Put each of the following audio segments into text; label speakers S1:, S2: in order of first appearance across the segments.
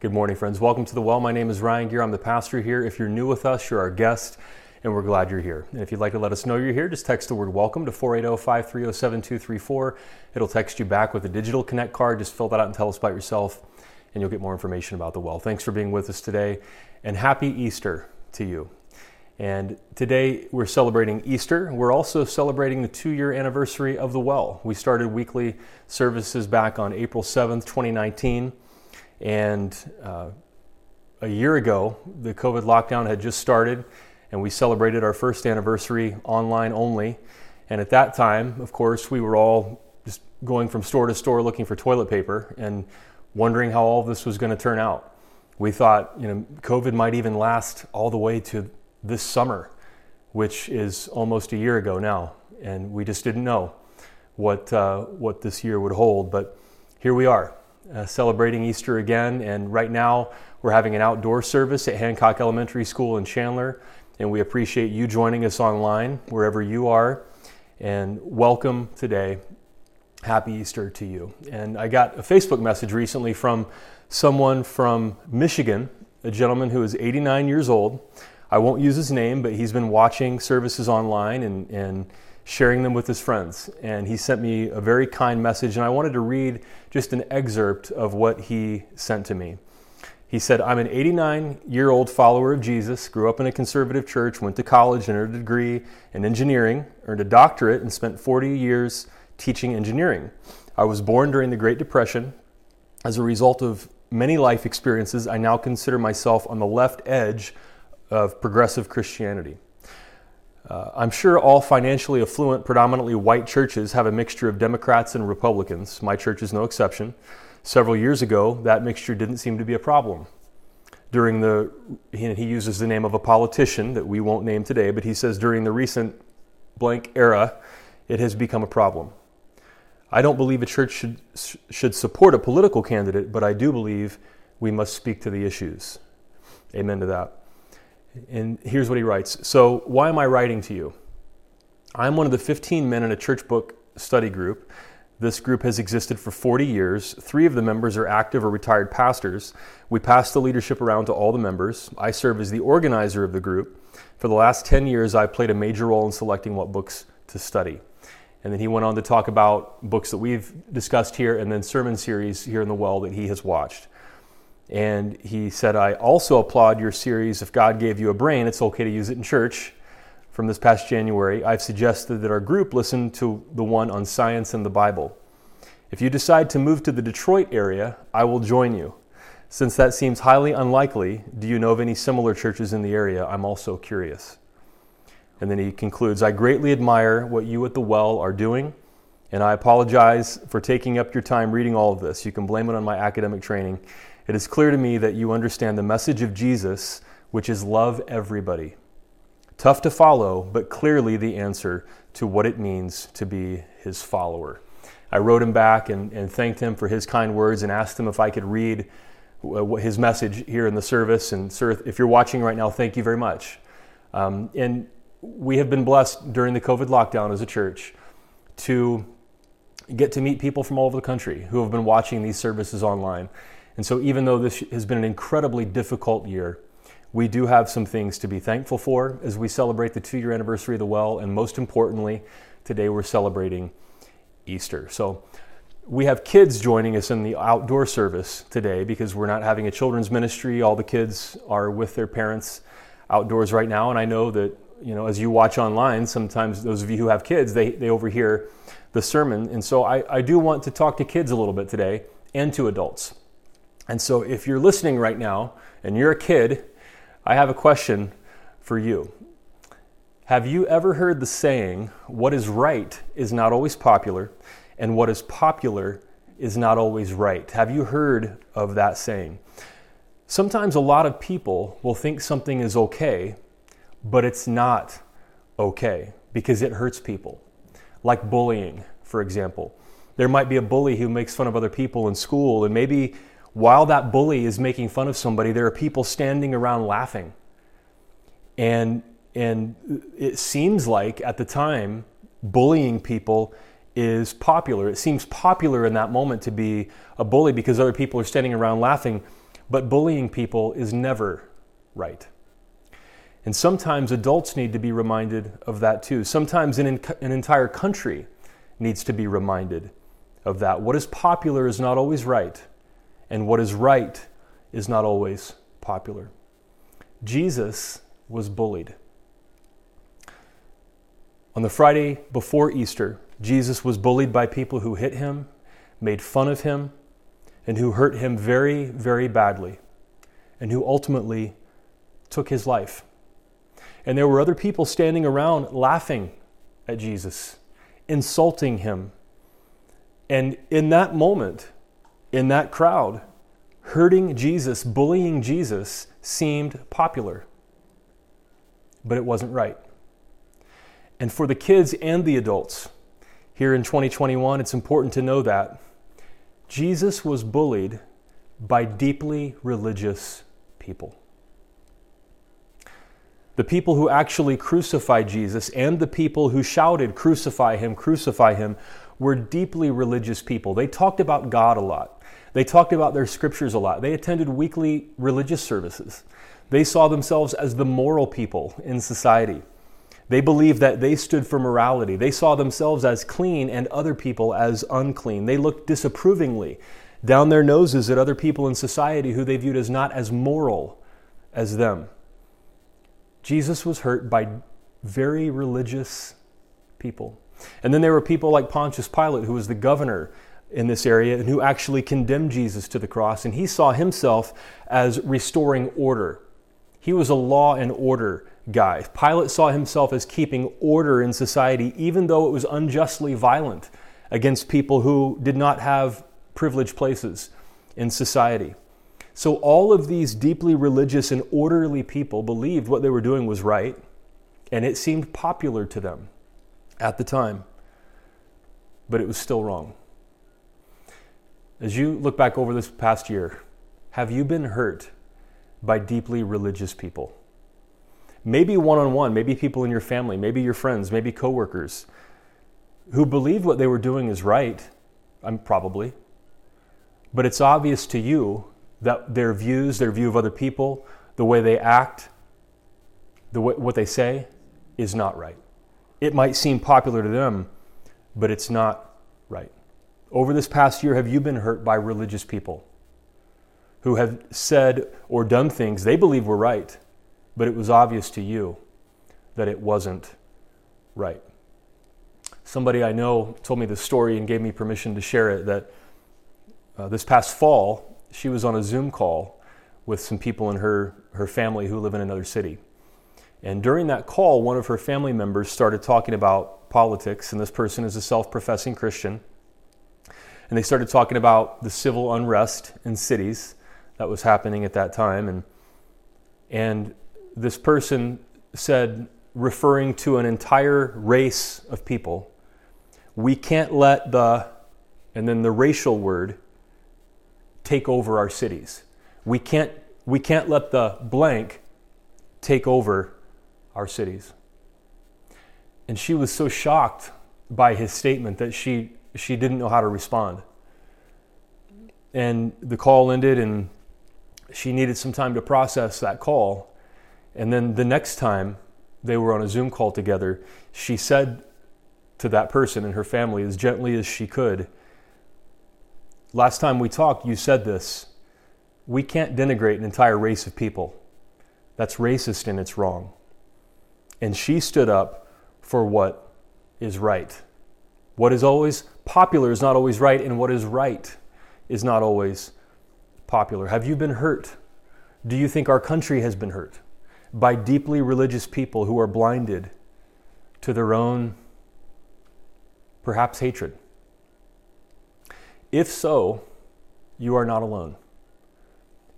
S1: Good morning, friends. Welcome to the Well. My name is Ryan Gear. I'm the pastor here. If you're new with us, you're our guest, and we're glad you're here. And if you'd like to let us know you're here, just text the word welcome to 480 530 7234. It'll text you back with a digital connect card. Just fill that out and tell us about yourself, and you'll get more information about the Well. Thanks for being with us today, and happy Easter to you. And today we're celebrating Easter. We're also celebrating the two year anniversary of the Well. We started weekly services back on April 7th, 2019. And uh, a year ago, the COVID lockdown had just started, and we celebrated our first anniversary online only. And at that time, of course, we were all just going from store to store looking for toilet paper and wondering how all this was going to turn out. We thought, you know, COVID might even last all the way to this summer, which is almost a year ago now, and we just didn't know what uh, what this year would hold. But here we are uh, celebrating Easter again. And right now, we're having an outdoor service at Hancock Elementary School in Chandler. And we appreciate you joining us online, wherever you are. And welcome today. Happy Easter to you. And I got a Facebook message recently from someone from Michigan, a gentleman who is 89 years old. I won't use his name, but he's been watching services online and, and sharing them with his friends. And he sent me a very kind message, and I wanted to read just an excerpt of what he sent to me. He said, I'm an 89 year old follower of Jesus, grew up in a conservative church, went to college and earned a degree in engineering, earned a doctorate, and spent 40 years teaching engineering. I was born during the Great Depression. As a result of many life experiences, I now consider myself on the left edge of progressive Christianity. Uh, I'm sure all financially affluent, predominantly white churches have a mixture of Democrats and Republicans. My church is no exception. Several years ago, that mixture didn't seem to be a problem. During the, he, he uses the name of a politician that we won't name today, but he says during the recent blank era, it has become a problem. I don't believe a church should, should support a political candidate, but I do believe we must speak to the issues. Amen to that. And here's what he writes So, why am I writing to you? I'm one of the 15 men in a church book study group. This group has existed for 40 years. Three of the members are active or retired pastors. We pass the leadership around to all the members. I serve as the organizer of the group. For the last 10 years, I played a major role in selecting what books to study. And then he went on to talk about books that we've discussed here and then sermon series here in the well that he has watched. And he said, I also applaud your series, If God Gave You a Brain, It's Okay to Use It in Church, from this past January. I've suggested that our group listen to the one on science and the Bible. If you decide to move to the Detroit area, I will join you. Since that seems highly unlikely, do you know of any similar churches in the area? I'm also curious. And then he concludes I greatly admire what you at the well are doing, and I apologize for taking up your time reading all of this. You can blame it on my academic training. It is clear to me that you understand the message of Jesus, which is love everybody. Tough to follow, but clearly the answer to what it means to be his follower. I wrote him back and, and thanked him for his kind words and asked him if I could read his message here in the service. And, sir, if you're watching right now, thank you very much. Um, and we have been blessed during the COVID lockdown as a church to get to meet people from all over the country who have been watching these services online. And so, even though this has been an incredibly difficult year, we do have some things to be thankful for as we celebrate the two year anniversary of the well. And most importantly, today we're celebrating Easter. So, we have kids joining us in the outdoor service today because we're not having a children's ministry. All the kids are with their parents outdoors right now. And I know that, you know, as you watch online, sometimes those of you who have kids, they, they overhear the sermon. And so I, I do want to talk to kids a little bit today and to adults. And so, if you're listening right now and you're a kid, I have a question for you. Have you ever heard the saying, what is right is not always popular, and what is popular is not always right? Have you heard of that saying? Sometimes a lot of people will think something is okay, but it's not okay because it hurts people. Like bullying, for example. There might be a bully who makes fun of other people in school, and maybe while that bully is making fun of somebody, there are people standing around laughing. And, and it seems like at the time, bullying people is popular. It seems popular in that moment to be a bully because other people are standing around laughing. but bullying people is never right. And sometimes adults need to be reminded of that too. Sometimes an, an entire country needs to be reminded of that. What is popular is not always right, and what is right is not always popular. Jesus was bullied. On the Friday before Easter, Jesus was bullied by people who hit him, made fun of him, and who hurt him very, very badly, and who ultimately took his life. And there were other people standing around laughing at Jesus, insulting him. And in that moment, in that crowd, hurting Jesus, bullying Jesus seemed popular. But it wasn't right. And for the kids and the adults here in 2021, it's important to know that Jesus was bullied by deeply religious people. The people who actually crucified Jesus and the people who shouted, Crucify him, crucify him, were deeply religious people. They talked about God a lot. They talked about their scriptures a lot. They attended weekly religious services. They saw themselves as the moral people in society. They believed that they stood for morality. They saw themselves as clean and other people as unclean. They looked disapprovingly down their noses at other people in society who they viewed as not as moral as them. Jesus was hurt by very religious people. And then there were people like Pontius Pilate, who was the governor in this area and who actually condemned Jesus to the cross. And he saw himself as restoring order. He was a law and order guy. Pilate saw himself as keeping order in society, even though it was unjustly violent against people who did not have privileged places in society. So, all of these deeply religious and orderly people believed what they were doing was right, and it seemed popular to them at the time, but it was still wrong. As you look back over this past year, have you been hurt by deeply religious people? maybe one on one, maybe people in your family, maybe your friends, maybe coworkers who believe what they were doing is right, I'm probably. But it's obvious to you that their views, their view of other people, the way they act, the way, what they say is not right. It might seem popular to them, but it's not right. Over this past year, have you been hurt by religious people who have said or done things they believe were right? but it was obvious to you that it wasn't right. Somebody I know told me this story and gave me permission to share it that uh, this past fall, she was on a Zoom call with some people in her, her family who live in another city. And during that call, one of her family members started talking about politics, and this person is a self professing Christian. And they started talking about the civil unrest in cities that was happening at that time. And, and this person said, referring to an entire race of people, we can't let the, and then the racial word, take over our cities. We can't, we can't let the blank take over our cities. And she was so shocked by his statement that she, she didn't know how to respond. And the call ended, and she needed some time to process that call. And then the next time they were on a Zoom call together, she said to that person and her family as gently as she could, Last time we talked, you said this. We can't denigrate an entire race of people. That's racist and it's wrong. And she stood up for what is right. What is always popular is not always right, and what is right is not always popular. Have you been hurt? Do you think our country has been hurt? by deeply religious people who are blinded to their own, perhaps, hatred? If so, you are not alone,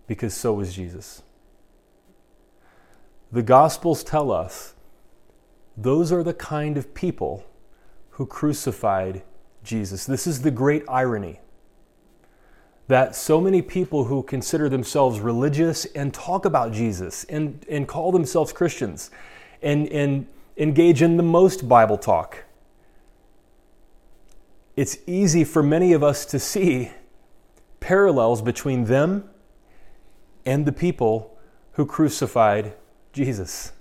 S1: because so is Jesus. The Gospels tell us those are the kind of people who crucified Jesus. This is the great irony that so many people who consider themselves religious and talk about Jesus and, and call themselves Christians and, and engage in the most Bible talk, it's easy for many of us to see parallels between them and the people who crucified Jesus.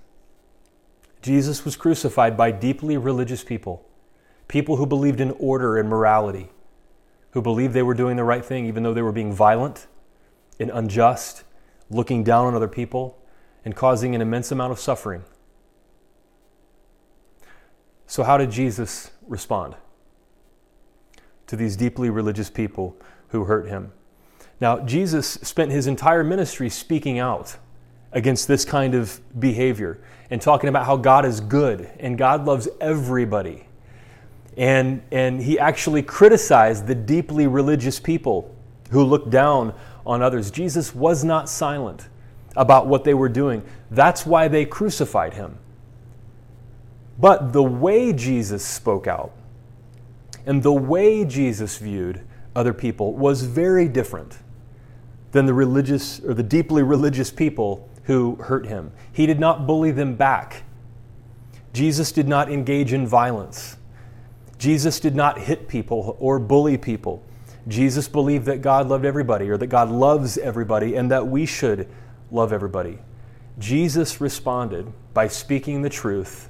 S1: Jesus was crucified by deeply religious people, people who believed in order and morality, who believed they were doing the right thing even though they were being violent and unjust, looking down on other people, and causing an immense amount of suffering. So, how did Jesus respond to these deeply religious people who hurt him? Now, Jesus spent his entire ministry speaking out against this kind of behavior and talking about how God is good and God loves everybody. And, and he actually criticized the deeply religious people who looked down on others. Jesus was not silent about what they were doing. That's why they crucified him. But the way Jesus spoke out and the way Jesus viewed other people was very different than the religious or the deeply religious people who hurt him. He did not bully them back. Jesus did not engage in violence. Jesus did not hit people or bully people. Jesus believed that God loved everybody or that God loves everybody and that we should love everybody. Jesus responded by speaking the truth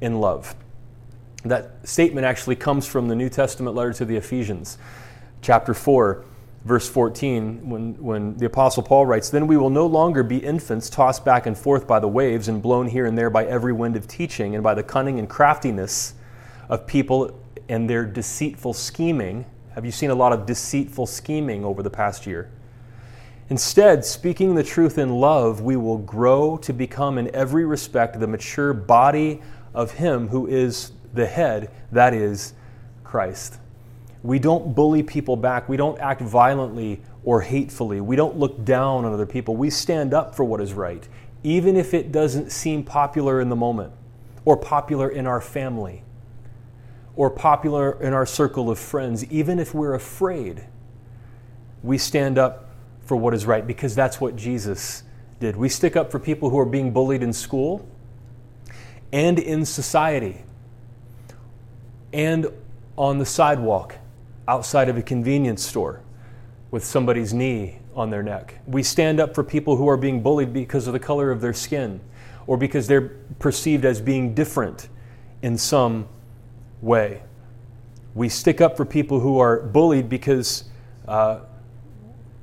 S1: in love. That statement actually comes from the New Testament letter to the Ephesians, chapter 4 verse 14, when, when the Apostle Paul writes, Then we will no longer be infants tossed back and forth by the waves and blown here and there by every wind of teaching and by the cunning and craftiness of people and their deceitful scheming. Have you seen a lot of deceitful scheming over the past year? Instead, speaking the truth in love, we will grow to become in every respect the mature body of Him who is the head, that is, Christ. We don't bully people back. We don't act violently or hatefully. We don't look down on other people. We stand up for what is right, even if it doesn't seem popular in the moment, or popular in our family, or popular in our circle of friends, even if we're afraid. We stand up for what is right because that's what Jesus did. We stick up for people who are being bullied in school and in society and on the sidewalk outside of a convenience store with somebody's knee on their neck. We stand up for people who are being bullied because of the color of their skin or because they're perceived as being different in some way. We stick up for people who are bullied because uh,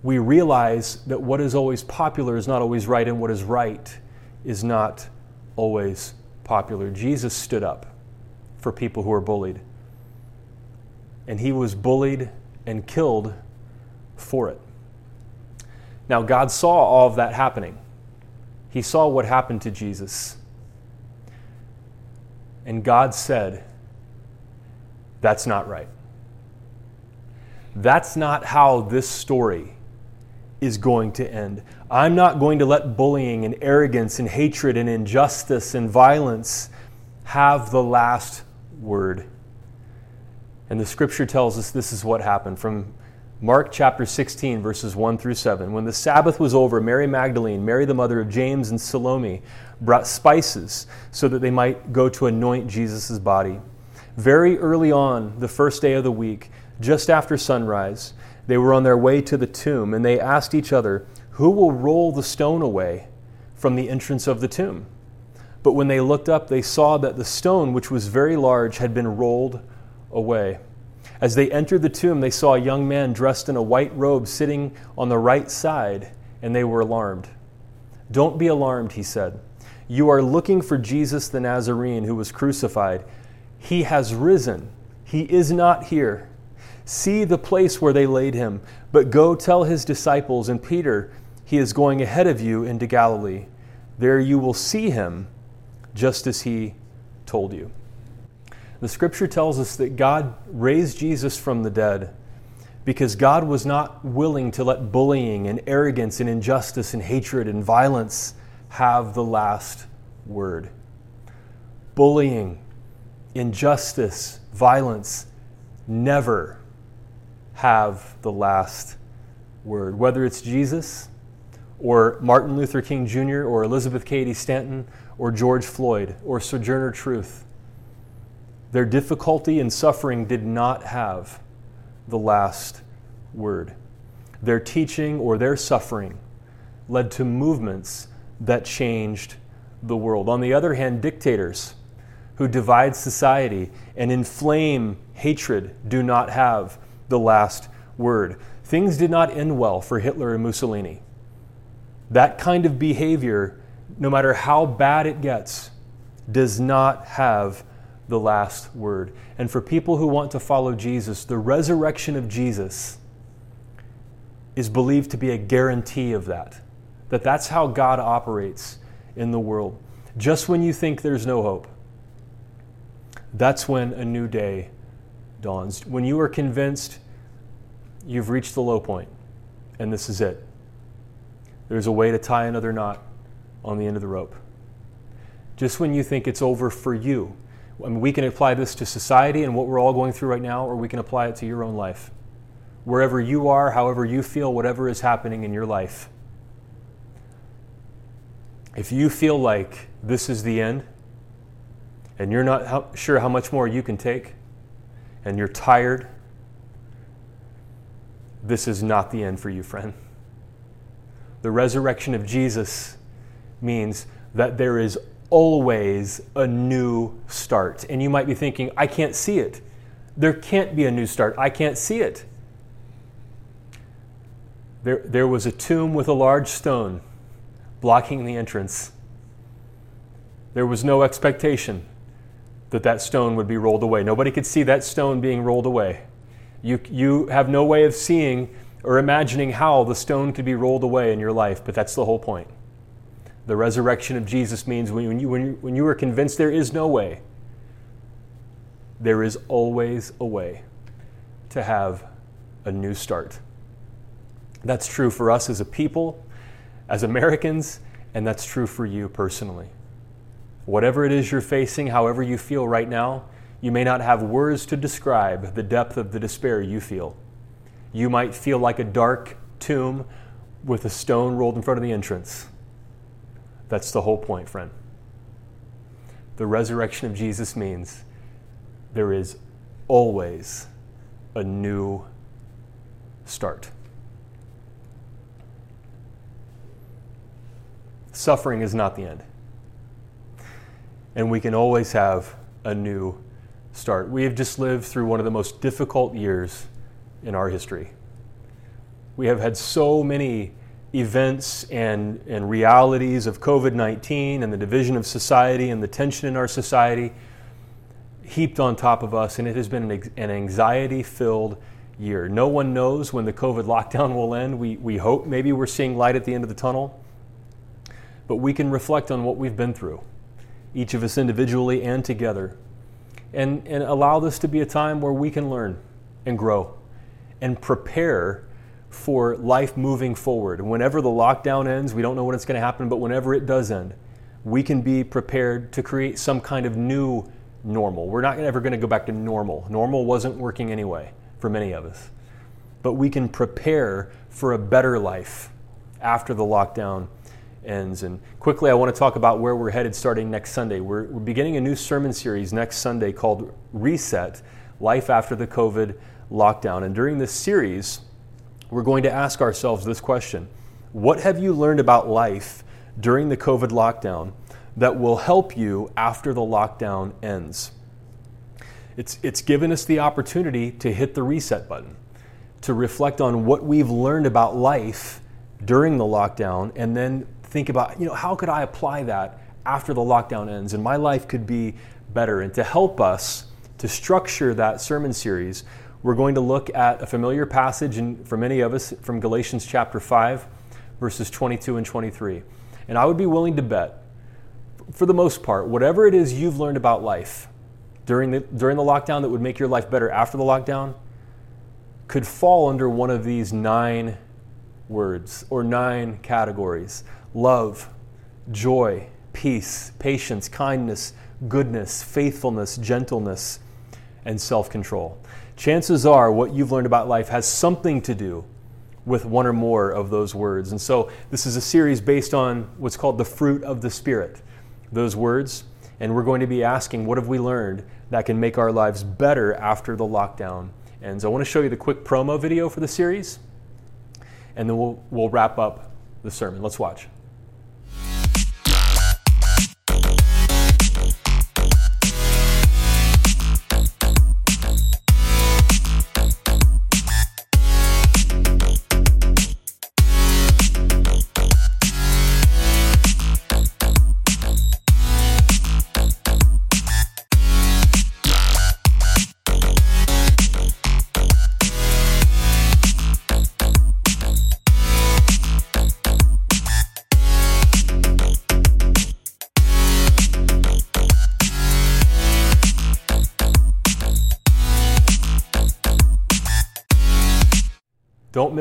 S1: we realize that what is always popular is not always right, and what is right is not always popular. Jesus stood up for people who are bullied and he was bullied and killed for it. Now, God saw all of that happening. He saw what happened to Jesus. And God said, That's not right. That's not how this story is going to end. I'm not going to let bullying and arrogance and hatred and injustice and violence have the last word. And the scripture tells us this is what happened from Mark chapter 16, verses 1 through 7. When the Sabbath was over, Mary Magdalene, Mary the mother of James, and Salome brought spices so that they might go to anoint Jesus' body. Very early on, the first day of the week, just after sunrise, they were on their way to the tomb, and they asked each other, Who will roll the stone away from the entrance of the tomb? But when they looked up, they saw that the stone, which was very large, had been rolled away. As they entered the tomb, they saw a young man dressed in a white robe sitting on the right side, and they were alarmed. Don't be alarmed, he said. You are looking for Jesus the Nazarene who was crucified. He has risen. He is not here. See the place where they laid him, but go tell his disciples and Peter, he is going ahead of you into Galilee. There you will see him, just as he told you. The scripture tells us that God raised Jesus from the dead because God was not willing to let bullying and arrogance and injustice and hatred and violence have the last word. Bullying, injustice, violence never have the last word. Whether it's Jesus or Martin Luther King Jr. or Elizabeth Cady Stanton or George Floyd or Sojourner Truth their difficulty and suffering did not have the last word. Their teaching or their suffering led to movements that changed the world. On the other hand, dictators who divide society and inflame hatred do not have the last word. Things did not end well for Hitler and Mussolini. That kind of behavior, no matter how bad it gets, does not have the last word. And for people who want to follow Jesus, the resurrection of Jesus is believed to be a guarantee of that. That that's how God operates in the world. Just when you think there's no hope, that's when a new day dawns. When you are convinced you've reached the low point and this is it, there's a way to tie another knot on the end of the rope. Just when you think it's over for you, I mean, we can apply this to society and what we're all going through right now, or we can apply it to your own life. Wherever you are, however you feel, whatever is happening in your life. If you feel like this is the end, and you're not sure how much more you can take, and you're tired, this is not the end for you, friend. The resurrection of Jesus means that there is always a new start. And you might be thinking, I can't see it. There can't be a new start. I can't see it. There, there was a tomb with a large stone blocking the entrance. There was no expectation that that stone would be rolled away. Nobody could see that stone being rolled away. You, you have no way of seeing or imagining how the stone could be rolled away in your life, but that's the whole point. The resurrection of Jesus means when you, when you, when you are convinced there is no way, there is always a way to have a new start. That's true for us as a people, as Americans, and that's true for you personally. Whatever it is you're facing, however you feel right now, you may not have words to describe the depth of the despair you feel. You might feel like a dark tomb with a stone rolled in front of the entrance. That's the whole point, friend. The resurrection of Jesus means there is always a new start. Suffering is not the end. And we can always have a new start. We have just lived through one of the most difficult years in our history. We have had so many events and, and realities of COVID 19 and the division of society and the tension in our society heaped on top of us, and it has been an, an anxiety filled year. No one knows when the COVID lockdown will end. We, we hope maybe we're seeing light at the end of the tunnel, but we can reflect on what we've been through, each of us individually and together, and, and allow this to be a time where we can learn and grow and prepare for life moving forward. Whenever the lockdown ends, we don't know when it's going to happen, but whenever it does end, we can be prepared to create some kind of new normal. We're not ever going to go back to normal. Normal wasn't working anyway for many of us. But we can prepare for a better life after the lockdown ends. And quickly, I want to talk about where we're headed starting next Sunday. We're, we're beginning a new sermon series next Sunday called Reset Life After the COVID Lockdown. And during this series, we're going to ask ourselves this question What have you learned about life during the COVID lockdown that will help you after the lockdown ends? It's, it's given us the opportunity to hit the reset button, to reflect on what we've learned about life during the lockdown, and then think about, you know, how could I apply that after the lockdown ends and my life could be better? And to help us to structure that sermon series, we're going to look at a familiar passage in, for many of us from Galatians chapter 5, verses 22 and 23. And I would be willing to bet, for the most part, whatever it is you've learned about life during the, during the lockdown that would make your life better after the lockdown could fall under one of these nine words or nine categories love, joy, peace, patience, kindness, goodness, faithfulness, gentleness, and self control chances are what you've learned about life has something to do with one or more of those words. And so this is a series based on what's called the fruit of the Spirit, those words. And we're going to be asking, what have we learned that can make our lives better after the lockdown? And so I want to show you the quick promo video for the series, and then we'll, we'll wrap up the sermon. Let's watch.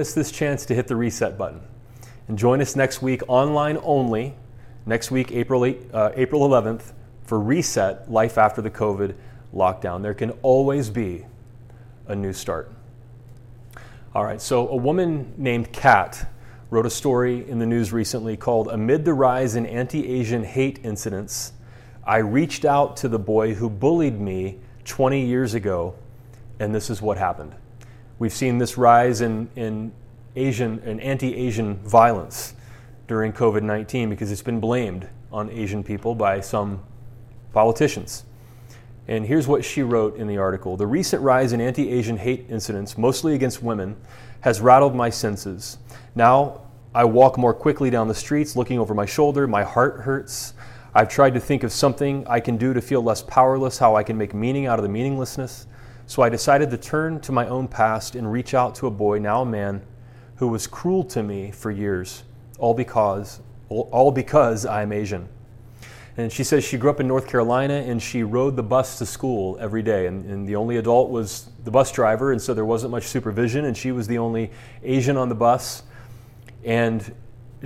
S1: Miss this chance to hit the reset button. And join us next week, online only, next week, April, 8, uh, April 11th, for Reset Life After the COVID Lockdown. There can always be a new start. All right, so a woman named Kat wrote a story in the news recently called Amid the Rise in Anti Asian Hate Incidents, I reached out to the boy who bullied me 20 years ago, and this is what happened. We've seen this rise in, in Asian and anti-Asian violence during COVID-19 because it's been blamed on Asian people by some politicians. And here's what she wrote in the article The recent rise in anti Asian hate incidents, mostly against women, has rattled my senses. Now I walk more quickly down the streets, looking over my shoulder. My heart hurts. I've tried to think of something I can do to feel less powerless, how I can make meaning out of the meaninglessness. So I decided to turn to my own past and reach out to a boy, now a man, who was cruel to me for years, all because, all because I'm Asian. And she says she grew up in North Carolina and she rode the bus to school every day. And, and, the only adult was the bus driver, and so there wasn't much supervision, and she was the only Asian on the bus. And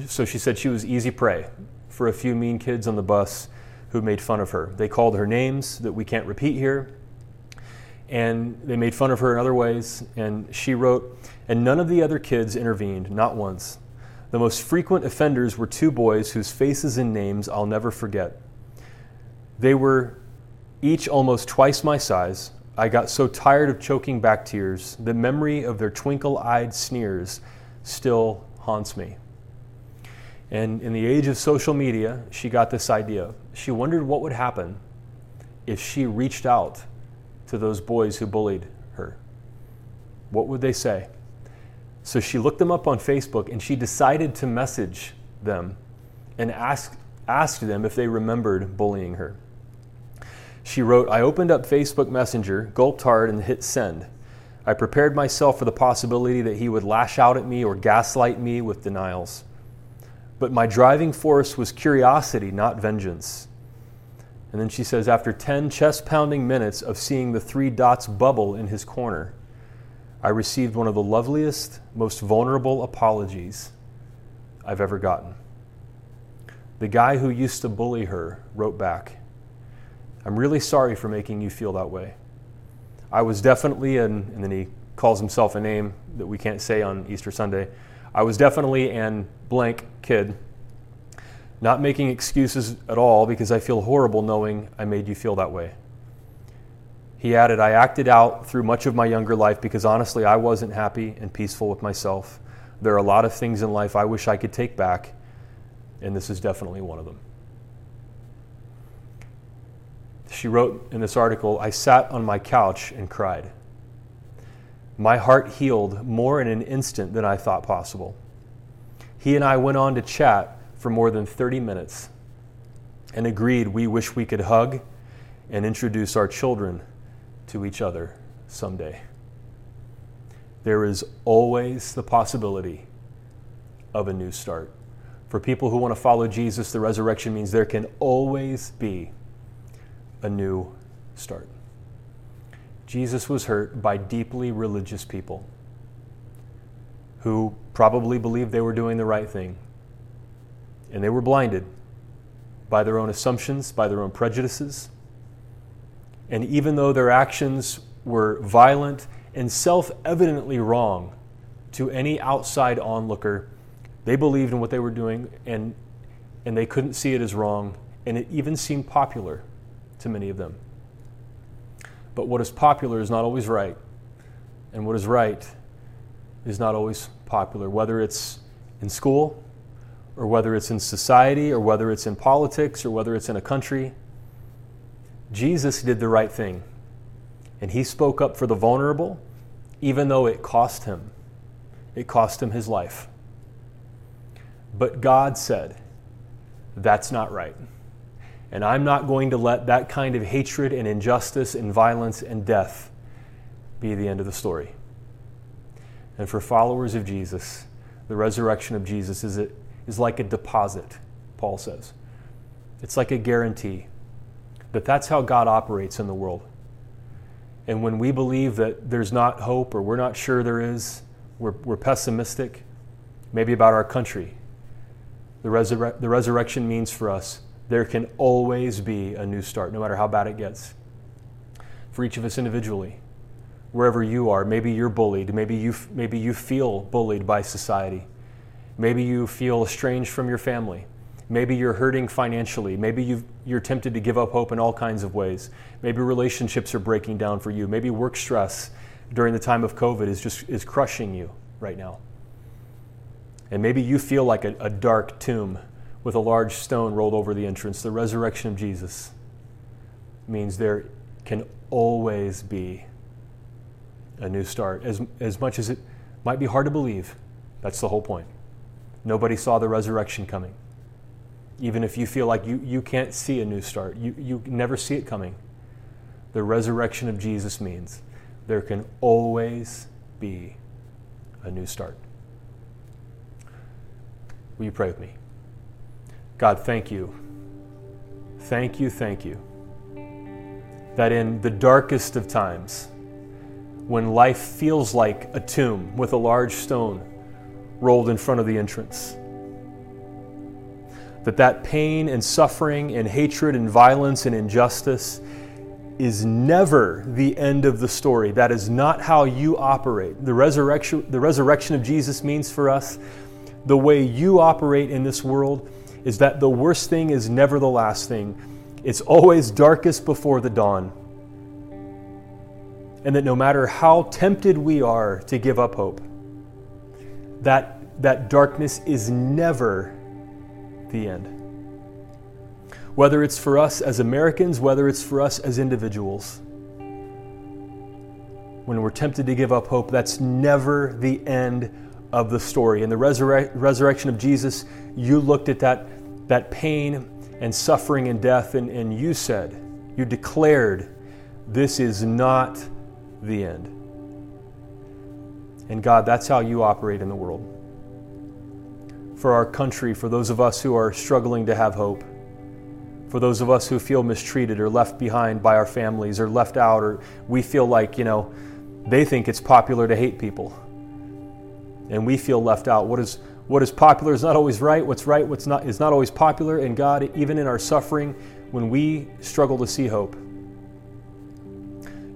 S1: so she said she was easy prey for a few mean kids on the bus who made fun of her. They called her names that we can't repeat here and they made fun of her in other ways. And she wrote, and none of the other kids intervened, not once. The most frequent offenders were two boys whose faces and names I'll never forget. They were each almost twice my size. I got so tired of choking back tears, the memory of their twinkle eyed sneers still haunts me. And in the age of social media, she got this idea. She wondered what would happen if she reached out to those boys who bullied her? What would they say? So she looked them up on Facebook and she decided to message them and ask, asked them if they remembered bullying her. She wrote, I opened up Facebook Messenger, gulped hard, and hit send. I prepared myself for the possibility that he would lash out at me or gaslight me with denials. But my driving force was curiosity, not vengeance. And then she says, after 10 chest pounding minutes of seeing the three dots bubble in his corner, I received one of the loveliest, most vulnerable apologies I've ever gotten. The guy who used to bully her wrote back, I'm really sorry for making you feel that way. I was definitely, an, and then he calls himself a name that we can't say on Easter Sunday. I was definitely an blank kid not making excuses at all because I feel horrible knowing I made you feel that way. He added, I acted out through much of my younger life because honestly, I wasn't happy and peaceful with myself. There are a lot of things in life I wish I could take back, and this is definitely one of them. She wrote in this article I sat on my couch and cried. My heart healed more in an instant than I thought possible. He and I went on to chat for more than 30 minutes and agreed we wish we could hug and introduce our children to each other someday. There is always the possibility of a new start. For people who want to follow Jesus, the resurrection means there can always be a new start. Jesus was hurt by deeply religious people who probably believed they were doing the right thing and they were blinded by their own assumptions, by their own prejudices. And even though their actions were violent and self evidently wrong to any outside onlooker, they believed in what they were doing and, and they couldn't see it as wrong, and it even seemed popular to many of them. But what is popular is not always right, and what is right is not always popular, whether it's in school or whether it's in society, or whether it's in politics, or whether it's in a country, Jesus did the right thing. And he spoke up for the vulnerable, even though it cost him. It cost him his life. But God said, That's not right. And I'm not going to let that kind of hatred and injustice and violence and death be the end of the story. And for followers of Jesus, the resurrection of Jesus is, is like a deposit, Paul says. It's like a guarantee that that's how God operates in the world. And when we believe that there's not hope or we're not sure there is, we're, we're pessimistic, maybe about our country, the, resurre- the resurrection means for us there can always be a new start, no matter how bad it gets. For each of us individually, wherever you are, maybe you're bullied, maybe you, maybe you feel bullied by society, maybe you feel estranged from your family. Maybe you're hurting financially. Maybe you are tempted to give up hope in all kinds of ways. Maybe relationships are breaking down for you. Maybe work stress during the time of COVID is just is crushing you right now. And maybe you feel like a, a dark tomb with a large stone rolled over the entrance. The resurrection of Jesus means there can always be a new start. As, as much as it might be hard to believe, that's the whole point. Nobody saw the resurrection coming even if you feel like you, you can't see a new start, you, you never see it coming. The resurrection of Jesus means there can always be a new start. Will you pray with me? God, thank you. Thank you, thank you. That in the darkest of times, when life feels like a tomb with a large stone rolled in front of the entrance, that that pain and suffering and hatred and violence and injustice is never the end of the story. That is not how you operate. The resurrection, the resurrection of Jesus means for us the way you operate in this world is that the worst thing is never the last thing. It's always darkest before the dawn. And that no matter how tempted we are to give up hope, that, that darkness is never the end. Whether it's for us as Americans, whether it's for us as individuals. When we're tempted to give up hope, that's never the end of the story. In the resurre- resurrection of Jesus, you looked at that, that pain and suffering and death, and, and you said, you declared, this is not the end. And God, that's how you operate in the world for our country, for those of us who are struggling to have hope, for those of us who feel mistreated or left behind by our families or left out, or we feel like, you know, they think it's popular to hate people. And we feel left out. What is what is popular is not always right. What's right, what's not is not always popular. And God, even in our suffering, when we struggle to see hope,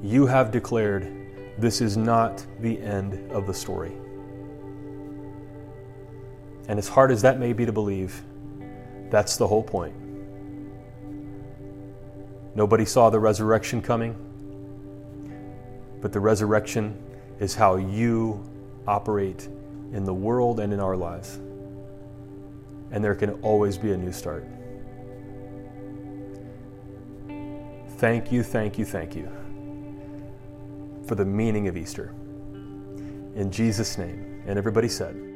S1: you have declared this is not the end of the story. And as hard as that may be to believe, that's the whole point. Nobody saw the resurrection coming, but the resurrection is how you operate in the world and in our lives. And there can always be a new start. Thank you, thank you, thank you for the meaning of Easter. In Jesus' name. And everybody said,